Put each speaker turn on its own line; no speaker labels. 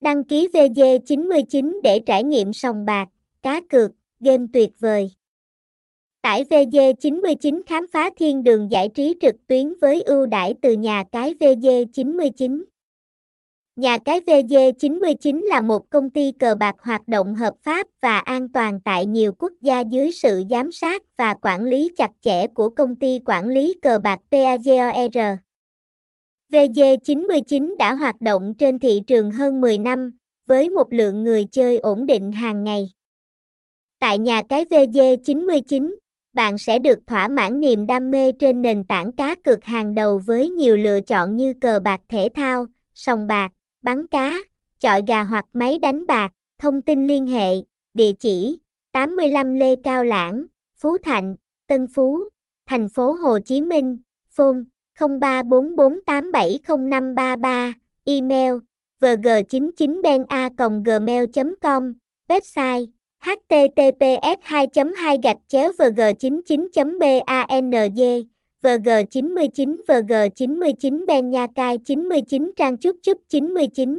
Đăng ký VG99 để trải nghiệm sòng bạc, cá cược, game tuyệt vời. Tải VG99 khám phá thiên đường giải trí trực tuyến với ưu đãi từ nhà cái VG99. Nhà cái VG99 là một công ty cờ bạc hoạt động hợp pháp và an toàn tại nhiều quốc gia dưới sự giám sát và quản lý chặt chẽ của công ty quản lý cờ bạc PAGOR. VG99 đã hoạt động trên thị trường hơn 10 năm, với một lượng người chơi ổn định hàng ngày. Tại nhà cái VG99, bạn sẽ được thỏa mãn niềm đam mê trên nền tảng cá cược hàng đầu với nhiều lựa chọn như cờ bạc thể thao, sòng bạc, bắn cá, chọi gà hoặc máy đánh bạc. Thông tin liên hệ, địa chỉ 85 Lê Cao Lãng, Phú Thạnh, Tân Phú, thành phố Hồ Chí Minh, phone 0344870533, email vg99bena.gmail.com, website https 2 2 gạch chéo vg 99 banz vg 99 vg 99 ben nha cai 99 trang chúc chúc 99